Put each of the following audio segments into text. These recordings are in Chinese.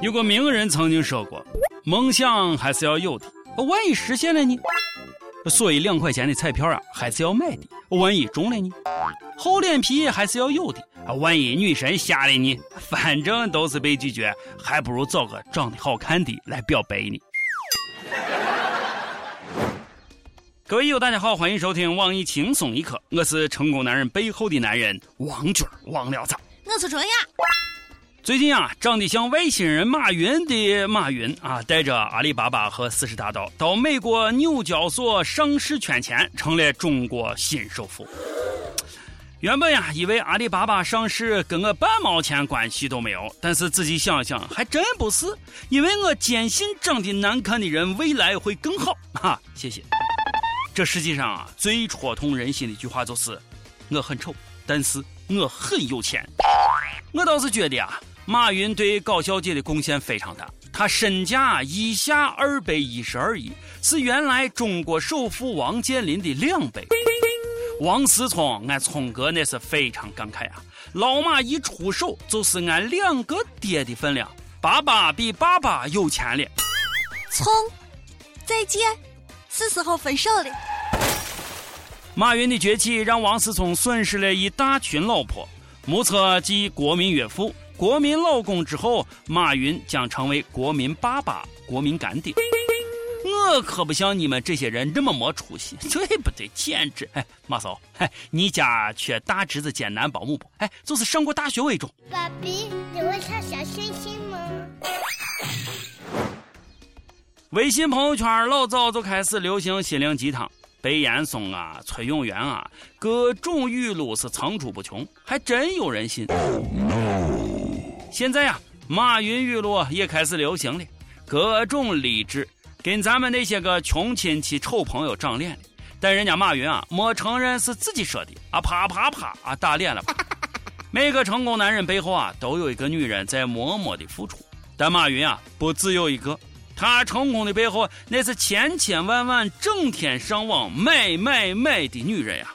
有个名人曾经说过：“梦想还是要有的，万一实现了呢？所以两块钱的彩票啊，还是要买的，万一中了呢？厚脸皮还是要有的，万一女神瞎了呢？反正都是被拒绝，还不如找个长得好看的来表白呢。”各位友，大家好，欢迎收听网易轻松一刻，我是成功男人背后的男人王军王聊子，我是卓雅。最近啊，长得像外星人马云的马云啊，带着阿里巴巴和四十大盗到美国纽交所上市圈钱，成了中国新首富。原本呀，以为阿里巴巴上市跟我半毛钱关系都没有，但是仔细想想，还真不是，因为我坚信长得难看的人未来会更好。哈，谢谢。这世界上啊，最戳痛人心的一句话就是：我很丑，但是我很有钱。我倒是觉得啊，马云对搞笑界的贡献非常大。他身价一下二百一十二亿，是原来中国首富王健林的两倍。王思聪，俺聪哥那是非常感慨啊，老马一出手就是俺两个爹的分量。爸爸比爸爸有钱了。聪，再见。是时候分手了。马云的崛起让王思聪损失了一大群老婆，目测即国民岳父、国民老公之后，马云将成为国民爸爸、国民干爹。我可不像你们这些人这么没出息，对不对？简直！哎，马嫂，哎，你家缺大侄子兼男保姆不？哎，就是上过大学为重。爸比，你会唱小星星吗？微信朋友圈老早就开始流行心灵鸡汤，白岩松啊、崔永元啊，各种语录是层出不穷，还真有人信。现在啊，马云语录也开始流行了，各种励志，跟咱们那些个穷亲戚、丑朋友长脸了。但人家马云啊，没承认是自己说的啊，啪啪啪啊，打脸了吧。每个成功男人背后啊，都有一个女人在默默的付出，但马云啊，不只有一个。他成功的背后，那是千千万万整天上网买买买的女人呀。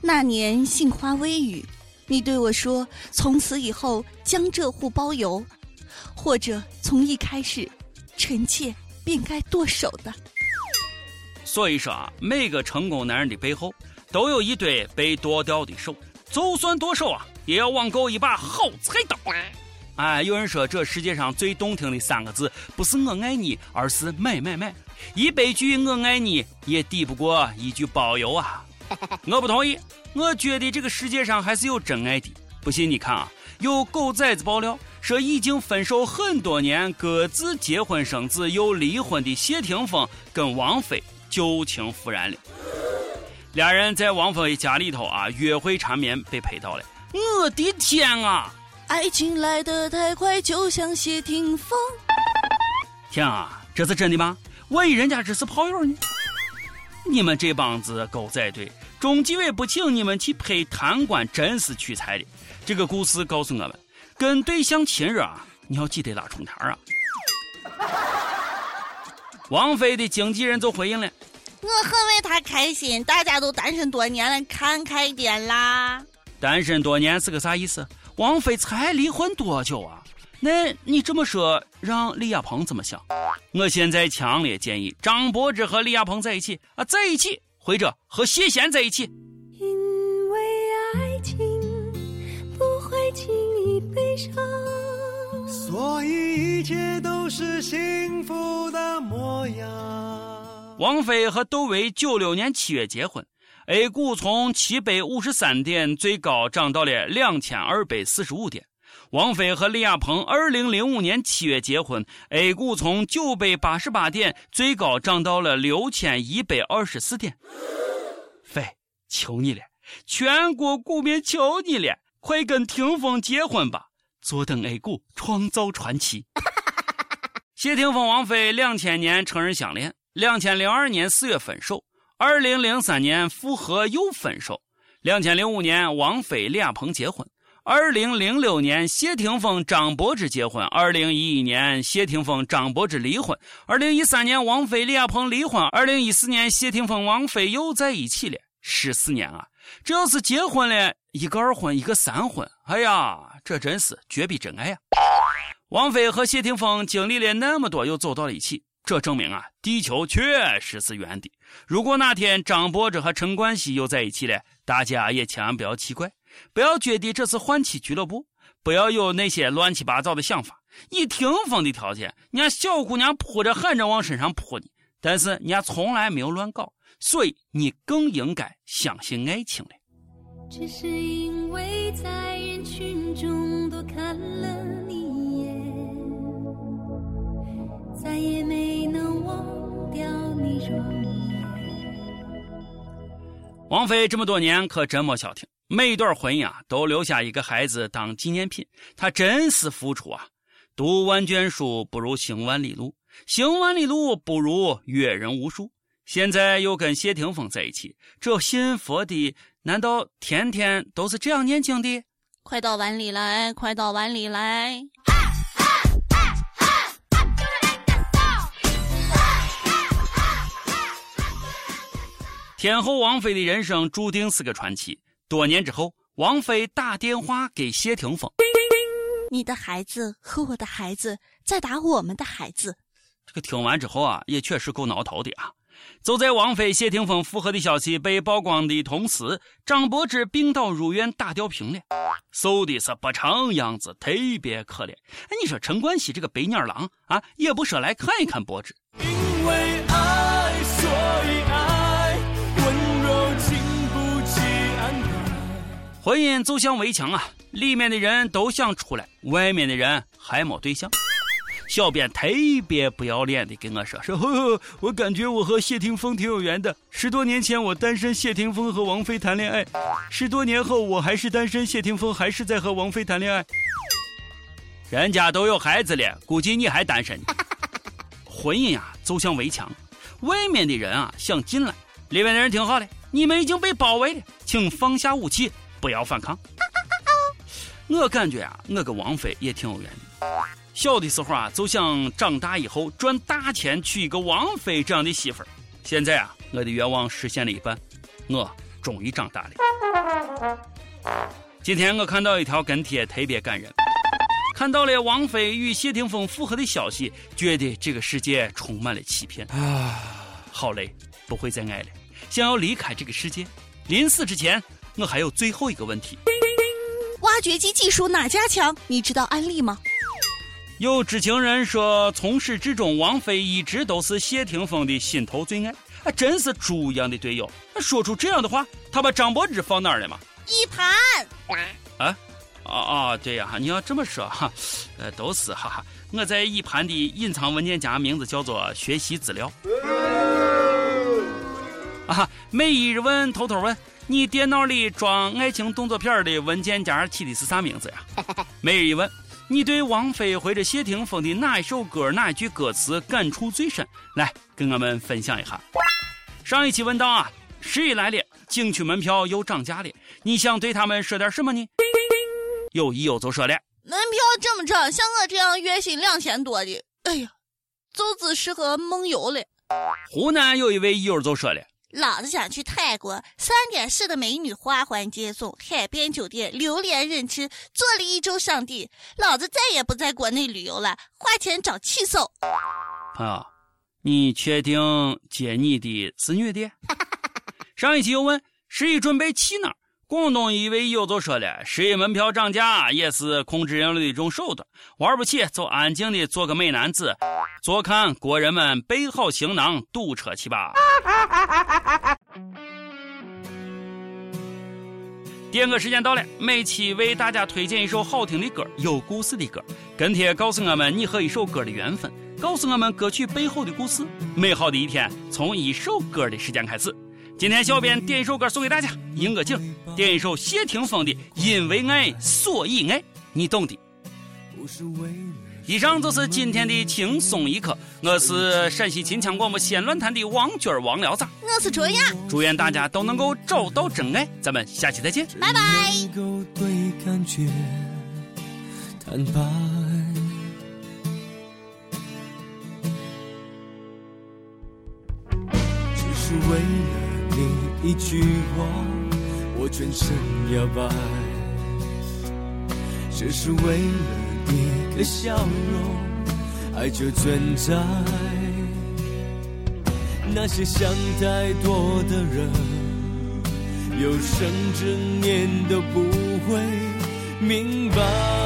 那年杏花微雨，你对我说：“从此以后江浙沪包邮。”或者从一开始，臣妾便该剁手的。所以说啊，每个成功男人的背后，都有一对被剁掉的手。就算剁手啊，也要网购一把好菜刀。哎，有人说这世界上最动听的三个字不是我爱你，而是买买买。一百句我爱你也抵不过一句包邮啊！我不同意，我觉得这个世界上还是有真爱的。不信你看啊，有狗崽子爆料说，已经分手很多年、各自结婚生子又离婚的谢霆锋跟王菲旧情复燃了。俩人在王菲家里头啊约会缠绵被拍到了，我的天啊！爱情来得太快，就像谢霆锋。天啊，这是真的吗？万一人家只是炮友呢？你们这帮子狗仔队，中纪委不请你们去拍贪官，真是屈才的。这个故事告诉我们，跟对象亲热啊，你要记得拉窗帘啊。王菲的经纪人就回应了：“我很为他开心，大家都单身多年了，看开点啦。”单身多年是个啥意思？王菲才离婚多久啊？那你这么说，让李亚鹏怎么想？我现在强烈建议张柏芝和李亚鹏在一起啊，在一起，或者和谢贤在一起。因为爱情不会轻易悲伤，所以一切都是幸福的模样。王菲和窦唯九六年七月结婚。A 股从七百五十三点最高涨到了两千二百四十五点。王菲和李亚鹏二零零五年七月结婚，A 股从九百八十八点最高涨到了六千一百二十四点。菲，求你了，全国股民求你了，快跟霆锋结婚吧，坐等 A 股创造传奇。谢霆锋、王菲两千年承认相恋，两千零二年四月分手。二零零三年复合又分手，两千零五年王菲李亚鹏结婚，二零零六年谢霆锋张柏芝结婚，二零一一年谢霆锋张柏芝离婚，二零一三年王菲李亚鹏离婚，二零一四年谢霆锋王菲又在一起了，十四年啊！这要是结婚了一个二婚一个三婚，哎呀，这。真是绝比真爱呀！王菲和谢霆锋经历了那么多，又走到了一起，这证明啊，地球确实是圆的。如果哪天张柏芝和陈冠希又在一起了，大家也千万不要奇怪，不要觉得这是换妻俱乐部，不要有那些乱七八糟的想法。你霆锋的条件，人家小姑娘扑着喊着往身上扑你，但是人家从来没有乱搞，所以你更应该相信爱情了。只是因为在人群中多看了你一眼，再也没能忘掉你容颜。王菲这么多年可真没消停，每一段婚姻啊都留下一个孩子当纪念品，他真是付出啊。读万卷书不如行万里路，行万里路不如阅人无数。现在又跟谢霆锋在一起，这信佛的难道天天都是这样念经的？快到碗里来，快到碗里来！天后王菲的人生注定是个传奇。多年之后，王菲打电话给谢霆锋。你的孩子和我的孩子在打我们的孩子，这个听完之后啊，也确实够挠头的啊。就在王菲、谢霆锋复合的消息被曝光的同时，张柏芝病倒入院打吊瓶了，瘦的是不成样子，特别可怜。哎，你说陈冠希这个白眼狼啊，也不说来看一看柏芝。婚姻就像围墙啊。里面的人都想出来，外面的人还没对象。小编特别不要脸的跟我说：“说呵呵，我感觉我和谢霆锋挺有缘的。十多年前我单身，谢霆锋和王菲谈恋爱；十多年后我还是单身，谢霆锋还是在和王菲谈恋爱。人家都有孩子了，估计你还单身。婚姻啊，就像围墙，外面的人啊想进来，里面的人挺好的。你们已经被包围了，请放下武器，不要反抗。”我感觉啊，我跟王菲也挺有缘的。小的时候啊，就想长大以后赚大钱娶一个王菲这样的媳妇儿。现在啊，我的愿望实现了一半，我终于长大了。今天我看到一条跟帖，特别感人。看到了王菲与谢霆锋复合的消息，觉得这个世界充满了欺骗啊！好累，不会再爱了，想要离开这个世界。临死之前，我还有最后一个问题。挖掘机技术哪家强？你知道安利吗？有知情人说，从始至终，王菲一直都是谢霆锋的心头最爱，啊，真是猪一样的队友。说出这样的话，他把张柏芝放哪儿了吗？一盘。啊，啊啊，对呀，你要这么说哈，呃，都是哈哈。我在一盘的隐藏文件夹名字叫做学习资料。啊，每一日问，偷偷问。你电脑里装爱情动作片的文件夹起的是啥名字呀？每日一问，你对王菲或者谢霆锋的哪一首歌、哪一句歌词感触最深？来跟我们分享一下。上一期问到啊，十一来了，景区门票又涨价了，你想对他们说点什么呢？有益友就说了，门票这么涨，像我这样月薪两千多的，哎呀，就只适合梦游了。湖南有一位友就说了。老子想去泰国，三点式的美女花环接送，海边酒店，榴莲任吃，做了一周上帝，老子再也不在国内旅游了，花钱找气受。朋友，你确定接你的是女的？上一期又问十一准备去哪？广东一位友就说了：“十一门票涨价也是控制人流的一种手段，玩不起就安静的做个美男子，坐看国人们背好行囊堵车去吧。”点歌时间到了，每期为大家推荐一首好听的歌，有故事的歌，跟帖告诉我们你和一首歌的缘分，告诉我们歌曲背后的故事。美好的一天从一首歌的时间开始。今天小编点一首歌送给大家，应个景，点一首谢霆锋的《因为爱所以爱》，你懂的。不是为了以上就是今天的轻松一刻，我是陕西秦腔广播西安论坛的王娟王聊子，我是卓雅，祝愿大家都能够找到真爱，咱们下期再见，拜拜。只是为了你。一句话，我全身摇摆。只是为了一的笑容，爱就存在。那些想太多的人，有生之年都不会明白。